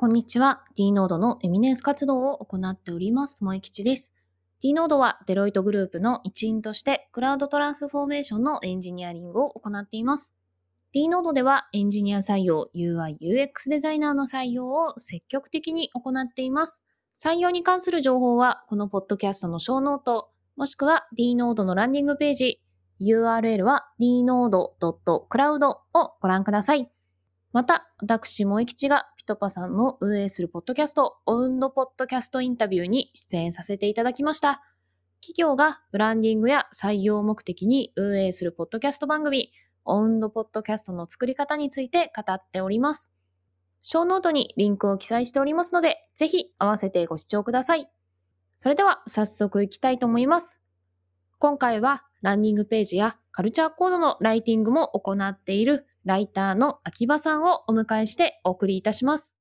こんにちは。D ノードのエミネンス活動を行っております。萌吉です。D ノードはデロイトグループの一員としてクラウドトランスフォーメーションのエンジニアリングを行っています。D ノードではエンジニア採用、UI、UX デザイナーの採用を積極的に行っています。採用に関する情報はこのポッドキャストのショーノート、もしくは D ノードのランディングページ、URL は dnode.cloud をご覧ください。また、私、萌吉がピトパさんの運営するポッドキャスト、オウンドポッドキャストインタビューに出演させていただきました。企業がブランディングや採用目的に運営するポッドキャスト番組、オウンドポッドキャストの作り方について語っております。ショーノートにリンクを記載しておりますので、ぜひ合わせてご視聴ください。それでは早速行きたいと思います。今回はランディングページやカルチャーコードのライティングも行っているライターの秋葉さんをお迎えしてお送りいたします。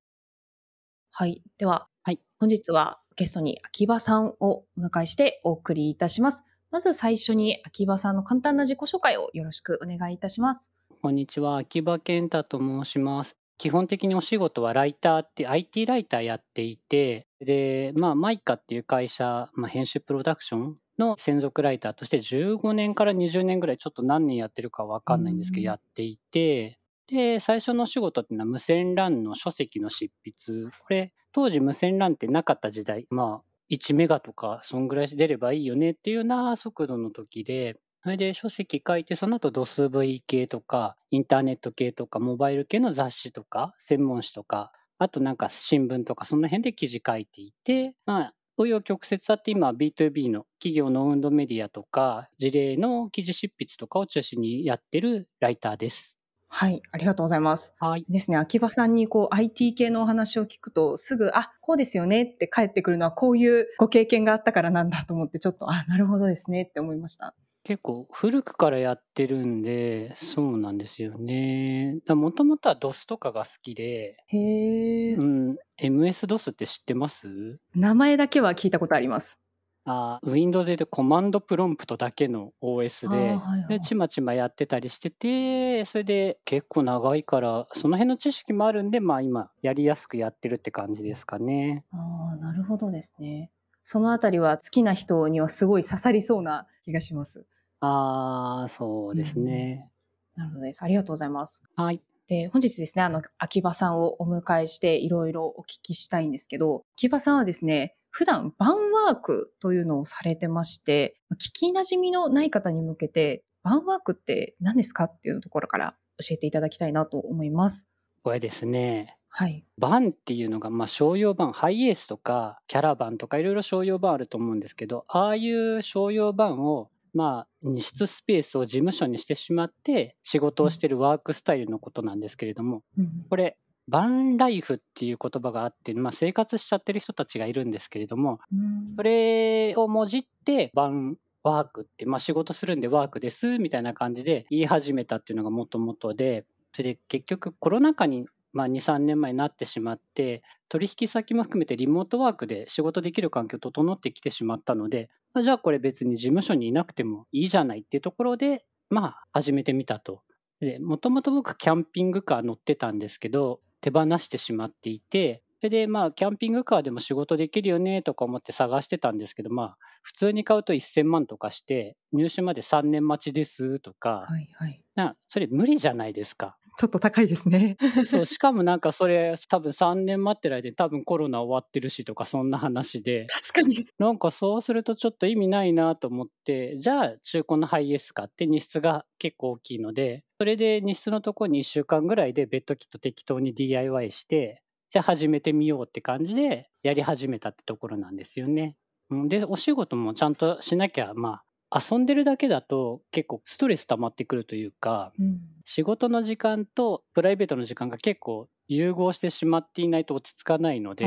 はい。では、はい、本日はゲストに秋葉さんをお迎えしてお送りいたします。まず最初に秋葉さんの簡単な自己紹介をよろしくお願いいたします。こんにちは。秋葉健太と申します。基本的にお仕事はライターって IT ライターやっていて、で、まあ、マイカっていう会社、まあ、編集プロダクションの専属ライターとして15年から20年ぐらいちょっと何年やってるかわかんないんですけど、やっていて、で、最初の仕事っていうのは無線 LAN の書籍の執筆。これ、当時無線 LAN ってなかった時代、まあ、1メガとか、そんぐらい出ればいいよねっていうような速度の時で、それで書籍書いて、その後 DOSV 系とか、インターネット系とか、モバイル系の雑誌とか、専門誌とか、あとなんか新聞とか、その辺で記事書いていて、まあ、紆余曲折あって今 B2B の企業の運動メディアとか事例の記事執筆とかを中心にやってるライターです。はい、ありがとうございます。はい。ですね、秋葉さんにこう IT 系のお話を聞くと、すぐ、あ、こうですよねって返ってくるのはこういうご経験があったからなんだと思って、ちょっと、あ、なるほどですねって思いました。結構古くからやってるんで、そうなんですよね。もともとは DOS とかが好きで、へえ。うん、MS-DOS って知ってます？名前だけは聞いたことあります。あ Windows でコマンドプロンプトだけの OS で、はいはい、でちまちまやってたりしててそれで結構長いからその辺の知識もあるんでまあ今やりやすくやってるって感じですかね。ああなるほどですね。そのあたりは好きな人にはすごい刺さりそうな気がします。ああ、そうですん、なるほどです。ありがとうございます。はい。で、本日ですね、あの、秋葉さんをお迎えしていろいろお聞きしたいんですけど、秋葉さんはですね、普段バンワークというのをされてまして、聞き馴染みのない方に向けて、バンワークって何ですかっていうところから教えていただきたいなと思います。これですね、はい。バンっていうのが、まあ、商用バン、ハイエースとか、キャラバンとか、いろいろ商用バンあると思うんですけど、ああいう商用バンを、まあ、荷室スペースを事務所にしてしまって、仕事をしてるワークスタイルのことなんですけれども、うん、これ、バンライフっていう言葉があって、まあ、生活しちゃってる人たちがいるんですけれども、うん、それをもじって、バンワークって、まあ、仕事するんでワークですみたいな感じで言い始めたっていうのがもともとで、それで結局コロナ禍にまあ、2、3年前になってしまって、取引先も含めてリモートワークで仕事できる環境整ってきてしまったので、まあ、じゃあこれ別に事務所にいなくてもいいじゃないっていうところで、まあ始めてみたと。で、もともと僕キャンピングカー乗ってたんですけど、手放してしまっていて、それでまあキャンピングカーでも仕事できるよねとか思って探してたんですけど、まあ普通に買うと1000万とかして、入手まで3年待ちですとか、はいはい、なそれ無理じゃないですか。ちょっと高いですね。そう、しかもなんかそれ多分3年待ってる間に多分コロナ終わってるしとかそんな話で。確かに。なんかそうするとちょっと意味ないなと思って、じゃあ中古のハイエース買って荷室が結構大きいので、それで荷室のとこに1週間ぐらいでベッドキット適当に DIY して、じゃあ始めてみようって感じでやり始めたってところなんですよね。で、お仕事もちゃんとしなきゃ、まあ、遊んでるだけだと結構ストレス溜まってくるというか、うん、仕事の時間とプライベートの時間が結構融合してしまっていないと落ち着かないので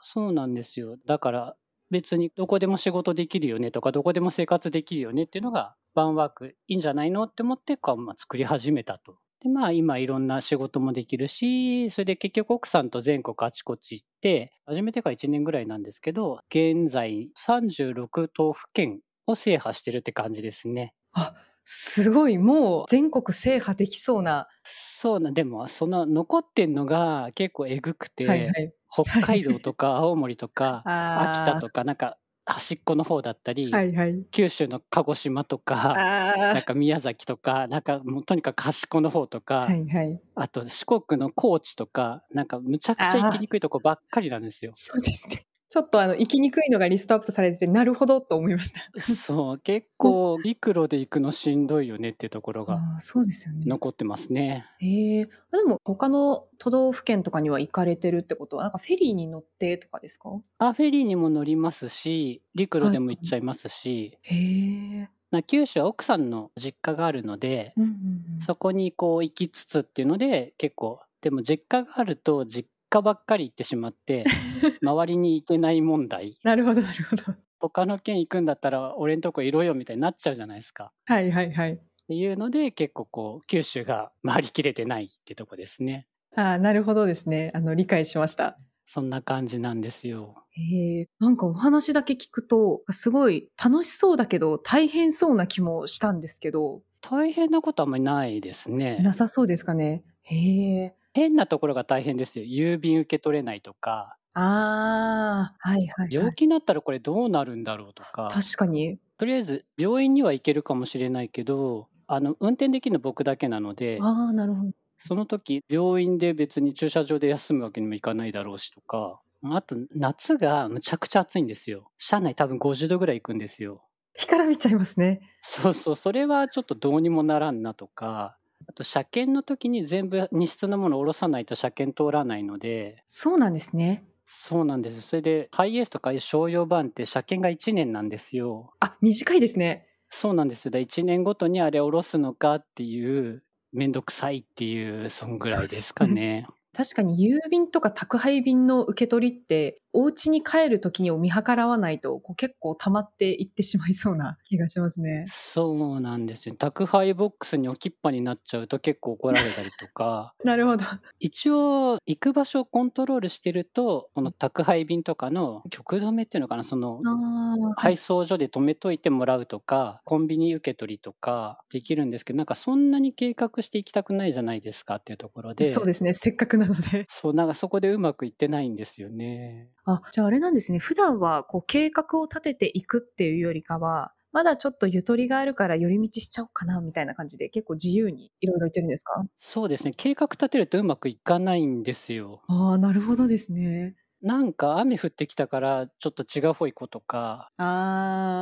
そうなんですよ。だから別にどこでも仕事できるよねとかどこでも生活できるよねっていうのがバンワークいいんじゃないのって思ってまあ、作り始めたと。でまあ今いろんな仕事もできるしそれで結局奥さんと全国あちこち行って始めてから1年ぐらいなんですけど現在36都府県を制覇してるって感じですね。あ、すごい。もう全国制覇できそうなそうな、でも、その残ってんのが結構えぐくて、はいはい。北海道とか青森とか、秋田とか、なんか端っこの方だったり、はいはい。九州の鹿児島とか、なんあか宮崎とか、なんかもうとにかく端っこの方とか、あ。はいはい。あと四国の高知とか、なんかむちゃくちゃ行きにくいとこばっかりなんですよ。そうですね。ちょっとあの、行きにくいのがリストアップされてて、なるほどと思いました。そう、結構陸路で行くのしんどいよねっていうところがそうですよね。残ってますね。へえ。あでも、他の都道府県とかには行かれてるってことは、なんかフェリーに乗ってとかですか？あ、フェリーにも乗りますし、陸路でも行っちゃいますし、へえ。な九州は奥さんの実家があるので、うんうんうん。そこにこう行きつつっていうので結構でも実家があると実家ばっかり行ってしまって 周りに行けない問題なるほど、なるほど。他の県行くんだったら俺んとこいろよみたいになっちゃうじゃないですか。はいはいはい。っていうので結構こう九州が回りきれてないってとこですね。ああ、なるほどですね。あの、理解しました。そんな感じなんですよ。へえ。なんかお話だけ聞くと、すごい楽しそうだけど、大変そうな気もしたんですけど、大変なことあんまりないですね。なさそうですかね。へえ。変なところが大変ですよ。郵便受け取れないとか、ああ、はいはい、はい。病気になったらこれどうなるんだろうとか。確かに。とりあえず病院には行けるかもしれないけどあの運転できるの僕だけなのでああ、なるほど。その時病院で別に駐車場で休むわけにもいかないだろうしとかあと夏がむちゃくちゃ暑いんですよ車内多分50度ぐらい行くんですよ干からびちゃいますね。そうそうそれはちょっとどうにもならんなとかあと車検の時に全部荷室のものを下ろさないと車検通らないのでそうなんですね。そうなんですそれでハイエースとか商用版って車検が1年なんですよあ、短いですね。そうなんですよ。だ1年ごとにあれ下ろすのかっていう、めんどくさいっていう、そんぐらいですかね。確かに郵便とか宅配便の受け取りって、お家に帰る時にを見計らわないと、こう結構溜まっていってしまいそうな気がしますね。そうなんですよ。宅配ボックスに置きっぱになっちゃうと結構怒られたりとか、なるほど。一応行く場所をコントロールしてると、この宅配便とかの局止めっていうのかな、その配送所で止めといてもらうとか、コンビニ受け取りとかできるんですけど、なんかそんなに計画していきたくないじゃないですかっていうところで、そうですね。せっかくなので。そう、なんかそこでうまくいってないんですよね。あ、じゃああれなんですね。普段はこう計画を立てていくっていうよりかは、まだちょっとゆとりがあるから寄り道しちゃおうかなみたいな感じで結構自由にいろいろ言ってるんですか？そうですね。計画立てるとうまくいかないんですよ。ああ、なるほどですね。なんか雨降ってきたからちょっと違う方行こうとか、あ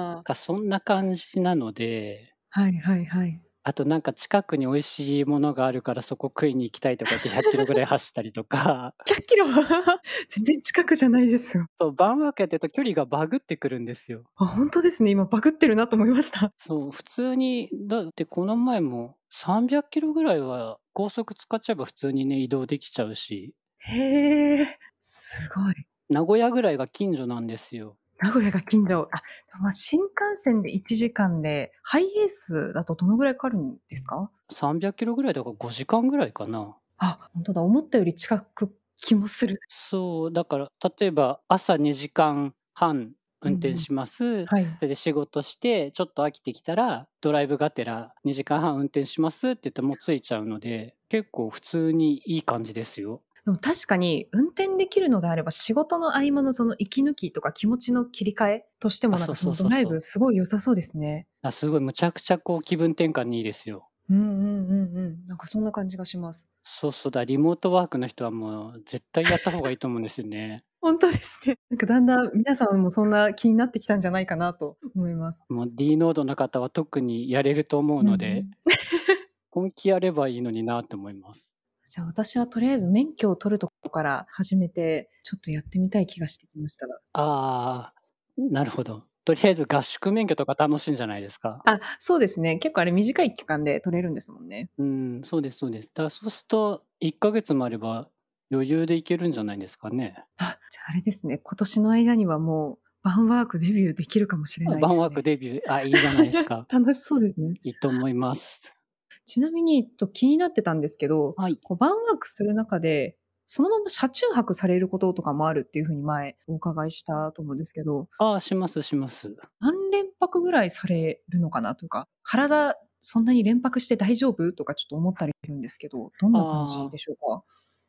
なんかそんな感じなので、あ、はいはいはい。あとなんか近くに美味しいものがあるからそこ食いに行きたいとかって100キロぐらい走ったりとか、100キロ？全然近くじゃないですよ。そう、バンワークやってると距離がバグってくるんですよ。あ、本当ですね。今バグってるなと思いました。そう、普通に、だってこの前も300キロぐらいは高速使っちゃえば普通にね、移動できちゃうし、へえ、すごい。名古屋ぐらいが近所なんですよ。名古屋が近所。あ、まあ、新幹線で1時間で、ハイエースだとどのぐらいかかるんですか？300キロぐらいだから5時間ぐらいかな。あ、本当だ。思ったより近く気もする。そう、だから例えば朝2時間半運転します。はい。それで仕事してちょっと飽きてきたらドライブがてら2時間半運転しますって言ってもう着いちゃうので結構普通にいい感じですよ。でも確かに運転できるのであれば仕事の合間のその息抜きとか気持ちの切り替えとしてもなんかあそのドライブすごい良さそうですね。あすごいむちゃくちゃこう気分転換にいいですよ。うんうんうんうん。なんかそんな感じがします。そうそうだリモートワークの人はもう絶対やった方がいいと思うんですよね。本当ですね。なんかだんだん皆さんもそんな気になってきたんじゃないかなと思います。もう D ノードの方は特にやれると思うので、うん 本気やればいいのになって思います。じゃあ私はとりあえず免許を取るところから始めてちょっとやってみたい気がしてきました。ああなるほど。とりあえず合宿免許とか楽しいんじゃないですか？あ、そうですね。結構あれ短い期間で取れるんですもんね。うん、そうです、そうです。だからそうすると、1ヶ月もあれば余裕でいけるんじゃないですかね？あ、じゃああれですね。今年の間にはもうバンワークデビューできるかもしれないですね。バンワークデビュー、あ、いいじゃないですか。楽しそうですね。いいと思います。ちなみに、えっと気になってたんですけど、はい。こうバンワークする中で、そのまま車中泊されることとかもあるっていうふうに前お伺いしたと思うんですけど、ああ、します、します。何連泊ぐらいされるのかなというか、体そんなに連泊して大丈夫とかちょっと思ったりするんですけど、どんな感じでしょうか？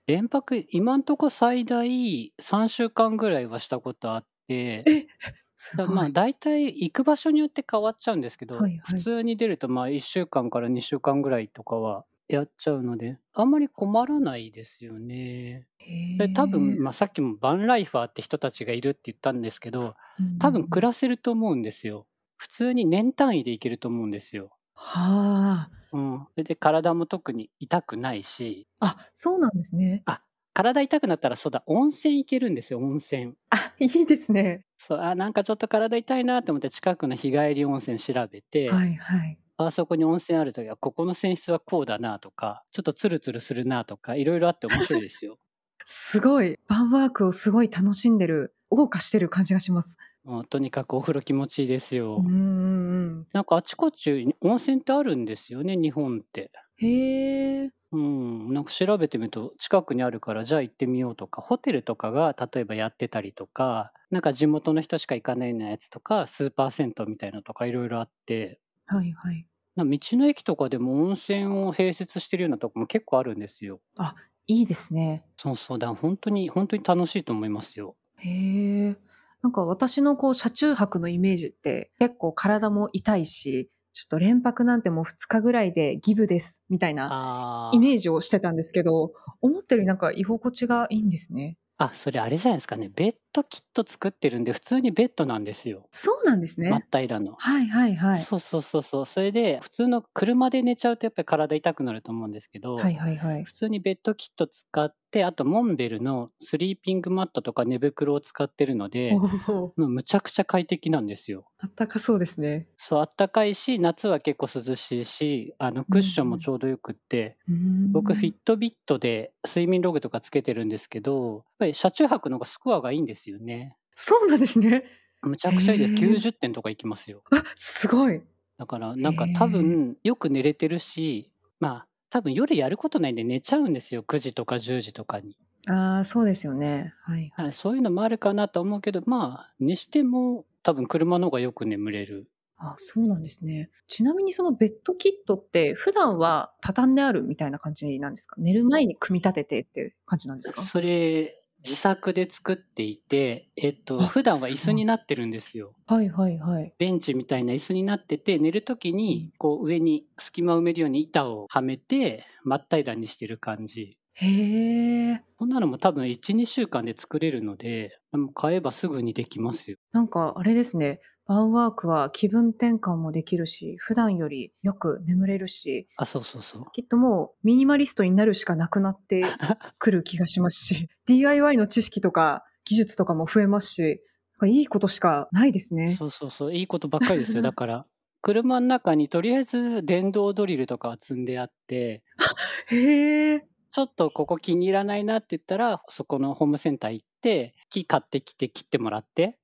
連泊、今んとこ最大3週間ぐらいはしたことあって、え、すだまあ。大体行く場所によって変わっちゃうんですけど、普はいはい。通に出ると、まあ、1週間から2週間ぐらいとかはやっちゃうので、あんまり困らないですよね。へで、多分、え。ま、さっきもバンライファーって人たちがいるって言ったんですけど、多分暮うん。らせると思うんですよ。普通に年単位で行けると思うんですよ。はあ。うん。で体も特に痛くないし。あ、そうなんですね。あ、体痛くなったらそうだ、温泉行けるんですよ、温泉。あ、いいですね。そう、あ、なんかちょっと体痛いなと思って近くの日帰り温泉調べて、はいはい。あそこに温泉あるときは、ここの泉質はこうだなとか、ちょっとツルツルするなとか、色々あって面白いですよ。すごい。バンワークをすごい楽しんでる、謳歌してる感じがします。もうとにかくお風呂気持ちいいですよ。うん。なんかあちこちに温泉ってあるんですよね、日本って。へえ。うん、なんか調べてみると近くにあるから、じゃあ行ってみようとか、ホテルとかが例えばやってたりとか、なんか地元の人しか行かないようなやつとか、スーパー銭湯みたいのとか色々あって。はいはい。な道の駅とかでも温泉を併設してるようなとこも結構あるんですよ。あ、いいですね。そうそう、だ、ほんとにほんとに楽しいと思いますよ。へえ。なんか私のこう車中泊のイメージって、結構体も痛いし、ちょっと連泊なんてもう2日ぐらいでギブですみたいな。イメージをしてたんですけど、思ったよりなんか居心地がいいんですね。あ、それあれじゃないですかね。ベッドキット作ってるんで、普通にベッドなんですよ。そうなんです真っね。平らの。はいはいはい。そうそうそうそう。それで、普通の車で寝ちゃうとやっぱり体痛くなると思うんですけど、はいはいはい。普通にベッドキット使って、あとモンベルのスリーピングマットとか寝袋を使ってるので。もうむちゃくちゃ快適なんですよ。あったかそうですね。そう、あったかいし、夏は結構涼しいし、あのクッションもん。ちょうどよくって、うー僕フィッん。トビットで睡眠ログとかつけてるんですけど、やっぱり車中泊の方がスコアがいいんですよね。そうなんですね。むちゃへくちゃいいです。え。90点とかいきますよ。あ、すごい。だからへなんか多え。分よく寝れてるし、まあ、多分夜やることないんで寝ちゃうんですよ、9時とか10時とかに。ああ、そうですよね。はいは。はいい、そういうのもあるかなと思うけど、まあ、にしても多分車の方がよく眠れる。あ、そうなんですね。ちなみにそのベッドキットって普段は畳んであるみたいな感じなんですか？寝る前に組み立ててって感じなんですか？それ、自作で作っていて、えっと、あ、普段は椅。子になってるんですよ。はいはいはい。ベンチみたいな椅子になってて、寝る時うにん。こう上に隙間を埋めるように板をはめて、真っ平らにしてる感じ。へえ。そんなのも多分1、2週間で作れるので、買えばすぐにできますよ。なんかあれですね、バンワークは気分転換もできるし、普段よりよく眠れるし、あ、そうそうそう。きっともうミニマリストになるしかなくなって くる気がしますし、DIY の知識とか技術とかも増えますし、いいことしかないですね。そうそうそう、いいことばっかりですよ。だから、車ん中にとりあえず電動ドリルとかは積んであって へえ。ちょっとここ気に入らないなって言ったら、そこのホームセンター行って、木買ってきて切ってもらって、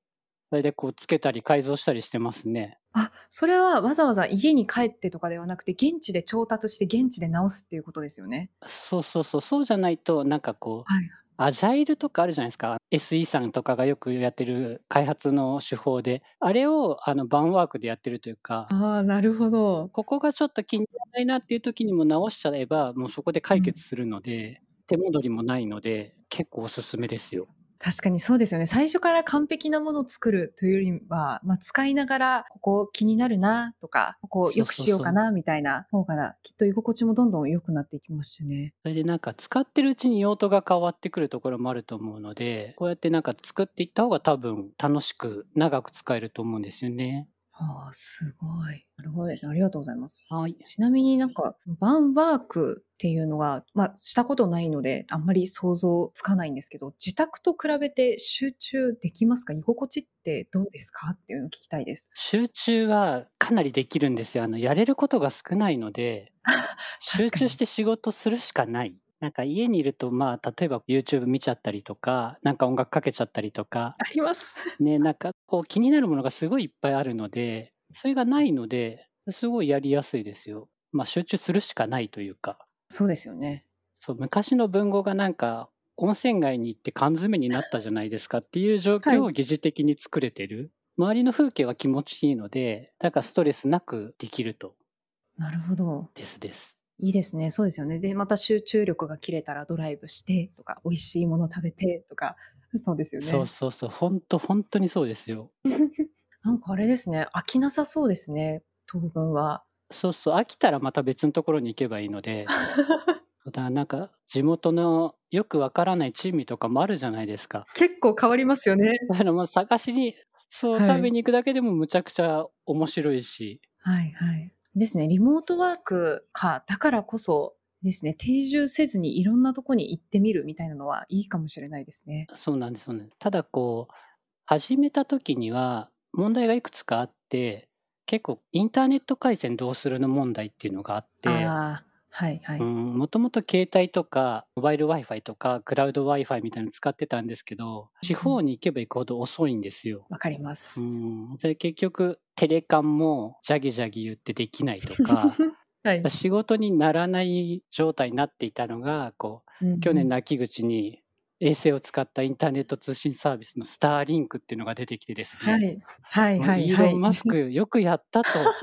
それでこうつけたり改造したりしてますね。あ、それはわざわざ家に帰ってとかではなくて、現地で調達して現地で直すっていうことですよね？そうそうそう、そうじゃないとなんかこう、はい。アジャイルとかあるじゃないですか。SE さんとかがよくやってる開発の手法で、あれをあのバンワークでやってるというかああ、なるほど。ここがちょっと気に入らないなっていう時にも直しちゃえば、もうそこで解うん。決するので、手戻りもないので、結構おすすめですよ。確かにそうですよね。最初から完璧なものを作るというよりは、ま、使いながら、ここ気になるなとか、ここ良くしようか。なみたいな方が、きっと居心地もどんどん良くなっていきますしね。それでなんか使ってるうちに用途が変わってくるところもあると思うので、こうやってなんか作っていった方が多分楽しく長く使えると思うんですよね。ああ、すごい。なるほどですね。ありがとうございます。はい。ちなみになんか、バンワークっていうのが、ま、したことないので、あんまり想像つかないんですけど、自宅と比べて集中できますか？居心地ってどうですか？っていうのを聞きたいです。集中はかなりできるんですよ。あの、やれることが少ないので、集。中して仕事するしかない。なんか家にいると、まあ、例えば YouTube 見ちゃったりとか、なんか音楽かけちゃったりとか、あります。ね、なんかこう気になるものがすごいいっぱいあるので、それがないので、すごいやりやすいですよ。ま、集中するしかないというか。そうですよね。そう、昔の文豪がなんか、温泉街に行って缶詰になったじゃないですかっていう状はい。況を疑似的に作れてる。周りの風景は気持ちいいので、だからストレスなくできると。なるほど。ですです。いいですね。そうですよね。で、また集中力が切れたらドライブしてとか、美味しいもの食べてとか、そうですよね。そうそうそう。本当本当にそうですよ。なんかあれですね。飽きなさそうですね。東軍は。そうそう。飽きたらまた別のところに行けばいいので。だからなんか地元のよくわからない珍味とかもあるじゃないですか。結構変わりますよね。だからもう探しに、そう、はい食べに行くだけでもむちゃくちゃ面白いし。はいはい。ですね。リモートワークか、だからこそですね、定住せずにいろんなとこに行ってみるみたいなのはいいかもしれないですね。そうなんですそうなんです。ただこう、始めた時には問題がいくつかあって、結構インターネット回線どうするの問題っていうのがあって、はいはい。うん、もともと携帯とか、モバイル Wi-Fi とか、クラウド Wi-Fi みたいなの使ってたんですけど、地方に行けば行くほど遅いんですよ。わかります。うん、で結局、テレカンもジャギジャギ言ってできないとか、はい。仕事にならない状態になっていたのが、こう、去年の秋口に衛星を使ったインターネット通信サービスのスターリンクっていうのが出てきてですね、はい。はいはいはい。イーロン・マスクよくやったと、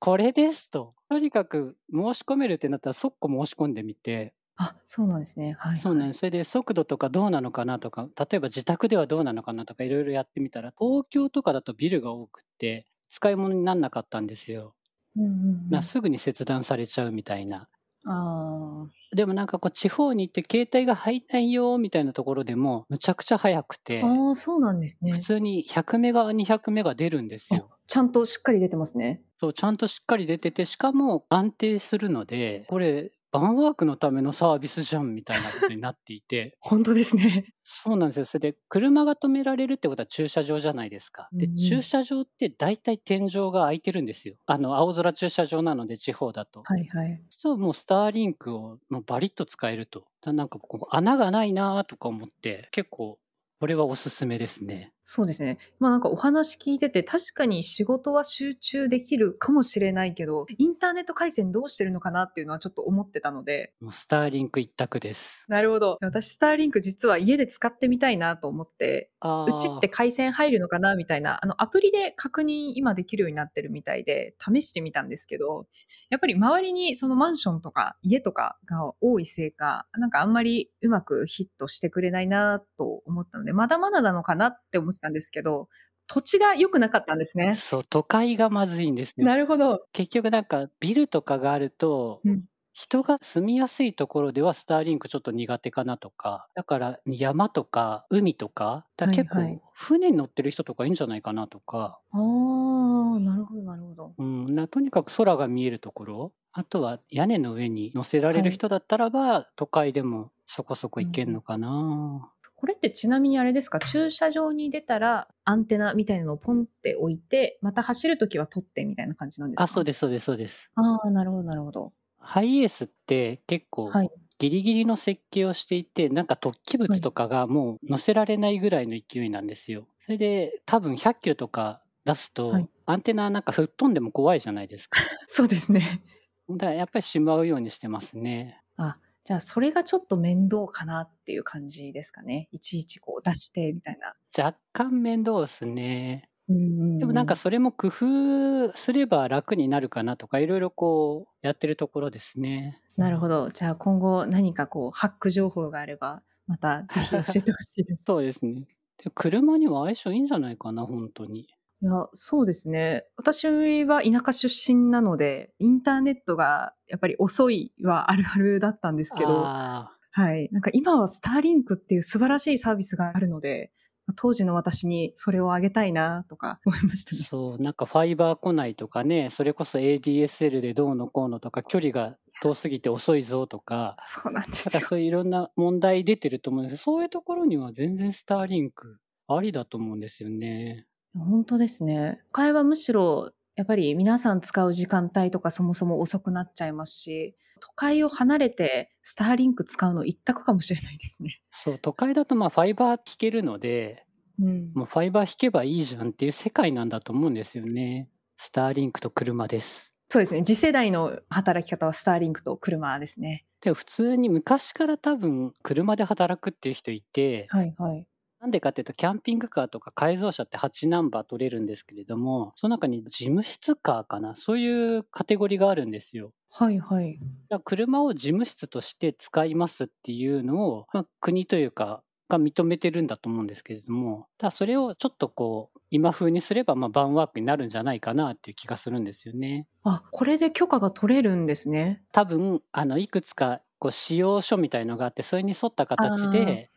これですと。とにかく申し込めるってなったら即刻申し込んでみて、あ、そうなんですね。はい。そうなんです。それで速度とかどうなのかなとか、例えば自宅ではどうなのかなとかいろいろやってみたら、東京とかだとビルが多くって使い物にならなかったんですよ。うんうんうんなすぐに切断されちゃうみたいな。あでもなんかこう地方に行って携帯が入んないよみたいなところでもむちゃくちゃ速くてー、あー、そうなんですね普。通に100メガ、200メガ出るんですよ。ちゃんとしっかり出てますね。そう、ちゃんとしっかり出てて、しかも安定するので、これ、バンワークのためのサービスじゃんみたいなことになっていて、本当ですね。そうなんですよ。それで、車が止められるってことは駐車場じゃないですか。で、駐車場って大体天井が開いてるんですよ。あの、青空駐車場なので、地方だと。はいはい。そう、もうスターリンクをもうバリッと使えると。だなんかこう、穴がないなとか思って、結構、これはおすすめですね。そうですね。まあなんかお話聞いてて確かに仕事は集中できるかもしれないけど、インターネット回線どうしてるのかなっていうのはちょっと思ってたので。もうスターリンク一択です。なるほど。私スターリンク実は家で使ってみたいなと思って、あうちって回線入るのかなみたいな、あのアプリで確認今できるようになってるみたいで試してみたんですけど、やっぱり周りにそのマンションとか家とかが多いせいか、なんかあんまりうまくヒットしてくれないなと思ったので、まだまだなのかなって思ってたんですけど、土地が良くなかったんですね。そう、都会がまずいんですよ。なるほど。結局なんかビルとかがあると、うん人が住みやすいところではスターリンクちょっと苦手かなとか、だから山とか海とか、だ結はいはい構船に乗ってる人とかいいんじゃないかなとか、ああ、なるほど、なるほど。うん、なとにかく空が見えるところ、あとは屋根の上に乗せられる人だったらば、都会でもそこそこ行けんのかな。これってちなみにあれですか？駐車場に出たらアンテナみたいなのをポンって置いてまた走るときは取ってみたいな感じなんですか？あ、そうです、そうです、そうです。ああなるほどなるほどハイエースって結構はいギリギリの設計をしていて、なんか突起物とかがもう乗せられないぐらいの勢いなんですよ。それで多分100キロとか出すと、はいアンテナなんか吹っ飛んでも怖いじゃないですか。そうですねだからやっぱりしまうようにしてますね。あじゃあそれがちょっと面倒かなっていう感じですかねいちいちこう出してみたいな若干面倒ですね。でもなんかそれも工夫すれば楽になるかなとかいろいろこうやってるところですね。なるほどじゃあ今後何かこうハック情報があればまたぜひ教えてほしいですそうですね。で車には相性いいんじゃないかな、本当に。いや、そうですね。私は田舎出身なので、インターネットがやっぱり遅いはあるあるだったんですけど、あはい。なんか今はスターリンクっていう素晴らしいサービスがあるので、当時の私にそれをあげたいなとか思いましたーね。そう、なんかファイバー来ないとかね、それこそ ADSL でどうのこうのとか、距離が遠すぎて遅いぞとか、そうなんですよ。そういういろんな問題出てると思うんですそういうところには全然スターリンクありだと思うんですよね。本当ですね。都会はむしろやっぱり皆さん使う時間帯とかそもそも遅くなっちゃいますし、都会を離れてスターリンク使うの一択かもしれないですね。そう、都会だとまあファイバー引けるので、うん。もうファイバー引けばいいじゃんっていう世界なんだと思うんですよね。スターリンクと車です。そうですね。次世代の働き方はスターリンクと車ですね。でも普通に昔から多分車で働くっていう人いて、はいはい。スなんでかっていうと、キャンピングカーとか改造車って8ナンバー取れるんですけれども、その中に事務室カーかな、そういうカテゴリーがあるんですよ。はいはい。車を事務室として使いますっていうのを、まあ、国というか、が認めてるんだと思うんですけれども、ただそれをちょっとこう、今風にすれば、まあ、バンワークになるんじゃないかなっていう気がするんですよね。あ、これで許可が取れるんですね。多分、あの、いくつか、こう、使用書みたいのがあって、それに沿った形で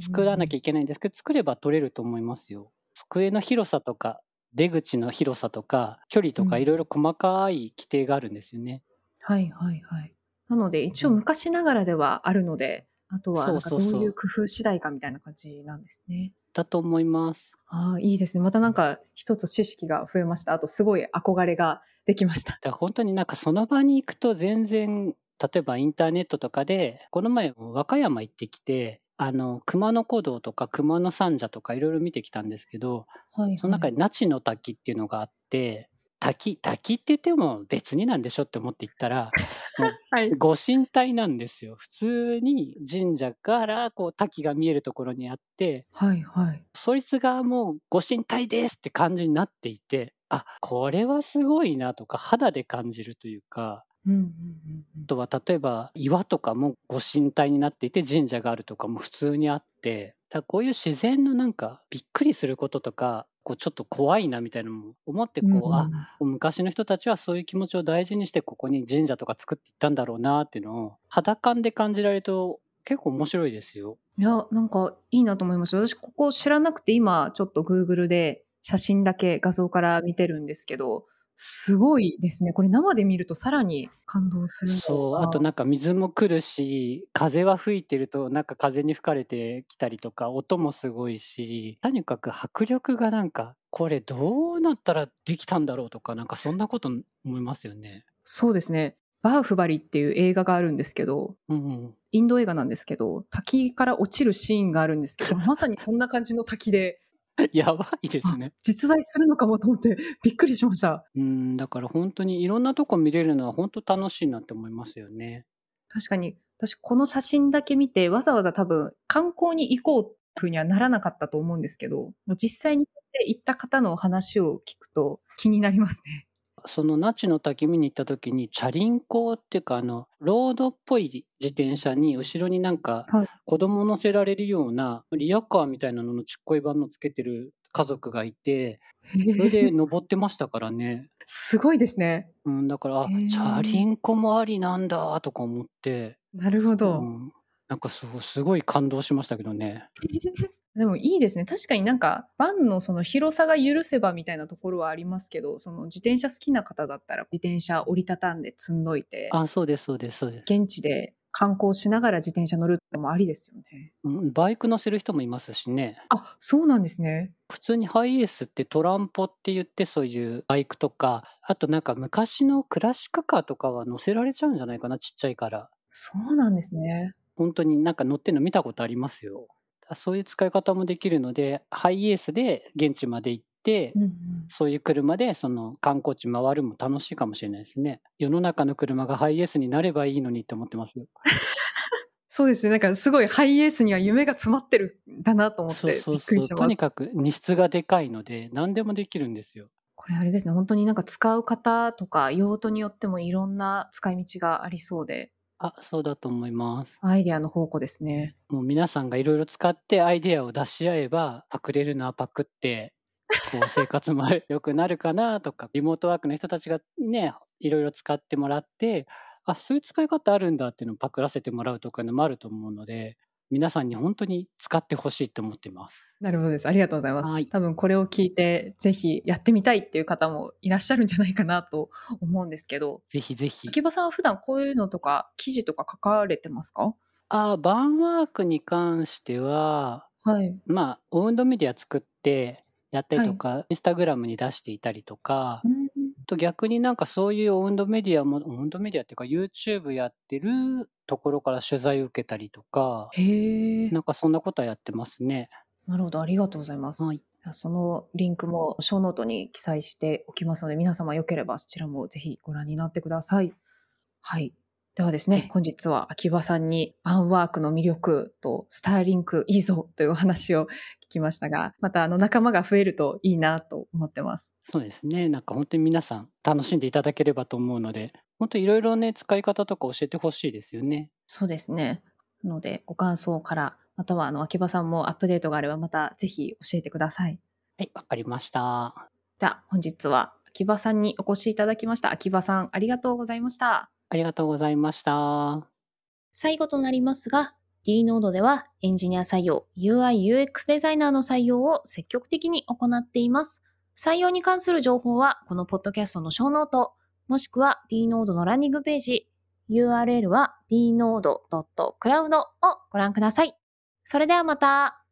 作らなきゃゃ。いけないんですけど、作れば取れると思いますよ。机の広さとか、出口の広さとか、距離とか、うんいろいろ細かい規定があるんですよね。はいはいはい。なので一応昔ながらではあるので、あとはなんかどそうそうそうういう工夫次第かみたいな感じなんですね。だと思います。ああ、いいですね。またなんか一つ知識が増えました。あとすごい憧れができました。だから本当になんかその場に行くと全然、例えばインターネットとかで、この前和歌山行ってきて、あの、熊野古道とか熊野三社とかいろいろ見てきたんですけど、はい、はい。その中に那智の滝っていうのがあって、滝、滝って言っても別になんでしょって思って行ったら、はい。ご神体なんですよ。普通に神社からこう滝が見えるところにあって、はいはい。そいつがもうご神体ですって感じになっていて、あ、これはすごいなとか肌で感じるというか、あとは例えば岩とかもご神体になっていて神社があるとかも普通にあって、だこういう自然のなんかびっくりすることとか、こうちょっと怖いなみたいなのも思ってこう、うん。あ、昔の人たちはそういう気持ちを大事にしてここに神社とか作っていったんだろうなっていうのを肌感で感じられると結構面白いですよ。いや、なんかいいなと思いました。私ここ知らなくて今ちょっと Google で写真だけ画像から見てるんですけど、すごいですね。これ生で見るとさらに感動するそう、あとなんか水も来るし、風は吹いてるとなんか風に吹かれてきたりとか、音もすごいし、とにかく迫力がなんか、これどうなったらできたんだろうとか、なんかそんなこと思いますよね。そうですね。バーフバリっていう映画があるんですけど、うんうん。インド映画なんですけど、滝から落ちるシーンがあるんですけど、まさにそんな感じの滝で、やばいですね。実在するのかもと思ってびっくりしました。うん、だから本当にいろんなとこ見れるのは本当楽しいなって思いますよね。確かに、私この写真だけ見て、わざわざ多分観光に行こうっていうふうにはならなかったと思うんですけど、実際に行った方の話を聞くと気になりますね。その那智の滝見に行った時に、チャリンコっていうか、あの、ロードっぽい自転車に後ろになんかはい子供乗せられるようなリヤカーみたいなののちっこい版のつけてる家族がいて、それで登ってましたからね。すごいですね。うん、だから、チャリンコもありなんだとか思って、なるほど。うん、なんかすごいすごい感動しましたけどね。でもいいですね。確かになんか、バンのその広さが許せばみたいなところはありますけど、その自転車好きな方だったら自転車折りたたんで積んどいて、あ、そうです、そうです、そうです。現地で観光しながら自転車乗るってのもありですよね。うんバイク乗せる人もいますしね。あ、そうなんですね。普通にハイエースってトランポって言ってそういうバイクとか、あとなんか昔のクラシックカーとかは乗せられちゃうんじゃないかな、ちっちゃいから。そうなんですね。本当になんか乗ってるの見たことありますよ。そういう使い方もできるので、ハイエースで現地まで行って、うんうんそういう車でその観光地回るも楽しいかもしれないですね。世の中の車がハイエースになればいいのにって思ってますよ。そうですね。なんかすごいハイエースには夢が詰まってるんだなと思ってびっくそうそう。りして。とにかく荷室がでかいので何でもできるんですよ。これあれですね。本当になんか使う方とか用途によってもいろんな使い道がありそうで、あ、そうだと思います。アイデアの宝庫ですね。もう皆さんがいろいろ使ってアイデアを出し合えば、パクれるのはパクって、こう生活も良くなるかなとか、リモートワークの人たちがね、いろいろ使ってもらって、あ、そういう使い方あるんだっていうのをパクらせてもらうとかのもあると思うので、皆さんに本当に使ってほしいと思ってます。なるほどです。ありがとうございます。はい多分これを聞いて、ぜひやってみたいっていう方もいらっしゃるんじゃないかなと思うんですけど、ぜひぜひ。秋葉さんは普段こういうのとか、記事とか書かれてますか？あ、バンワークに関しては、はい。まあ、オウンドメディア作ってやったりとか、インスタグラムに出していたりとか、うんと逆になんかそういうオウンドメディアも、オウンドメディアっていうか YouTube やってるところから取材を受けたりとか、へえ。なんかそんなことはやってますね。なるほど。ありがとうございます。はい。そのリンクもショーノートに記載しておきますので、皆様よければそちらもぜひご覧になってください。はい。ではですね、本日は秋葉さんにバンワークの魅力とスターリンクいいぞというお話を聞きましたが、またあの仲間が増えるといいなと思ってます。そうですね。なんか本当に皆さん楽しんでいただければと思うので、本当いろいろね、使い方とか教えてほしいですよね。そうですね。なので、ご感想から、またはあの秋葉さんもアップデートがあれば、またぜひ教えてください。はい、わかりました。じゃあ、本日は秋葉さんにお越しいただきました。秋葉さん、ありがとうございました。ありがとうございました。最後となりますが、D ノードではエンジニア採用、UI、UX デザイナーの採用を積極的に行っています。採用に関する情報は、このポッドキャストのショーノート、もしくは D ノードのランニングページ、URL は dnode.cloud をご覧ください。それではまた。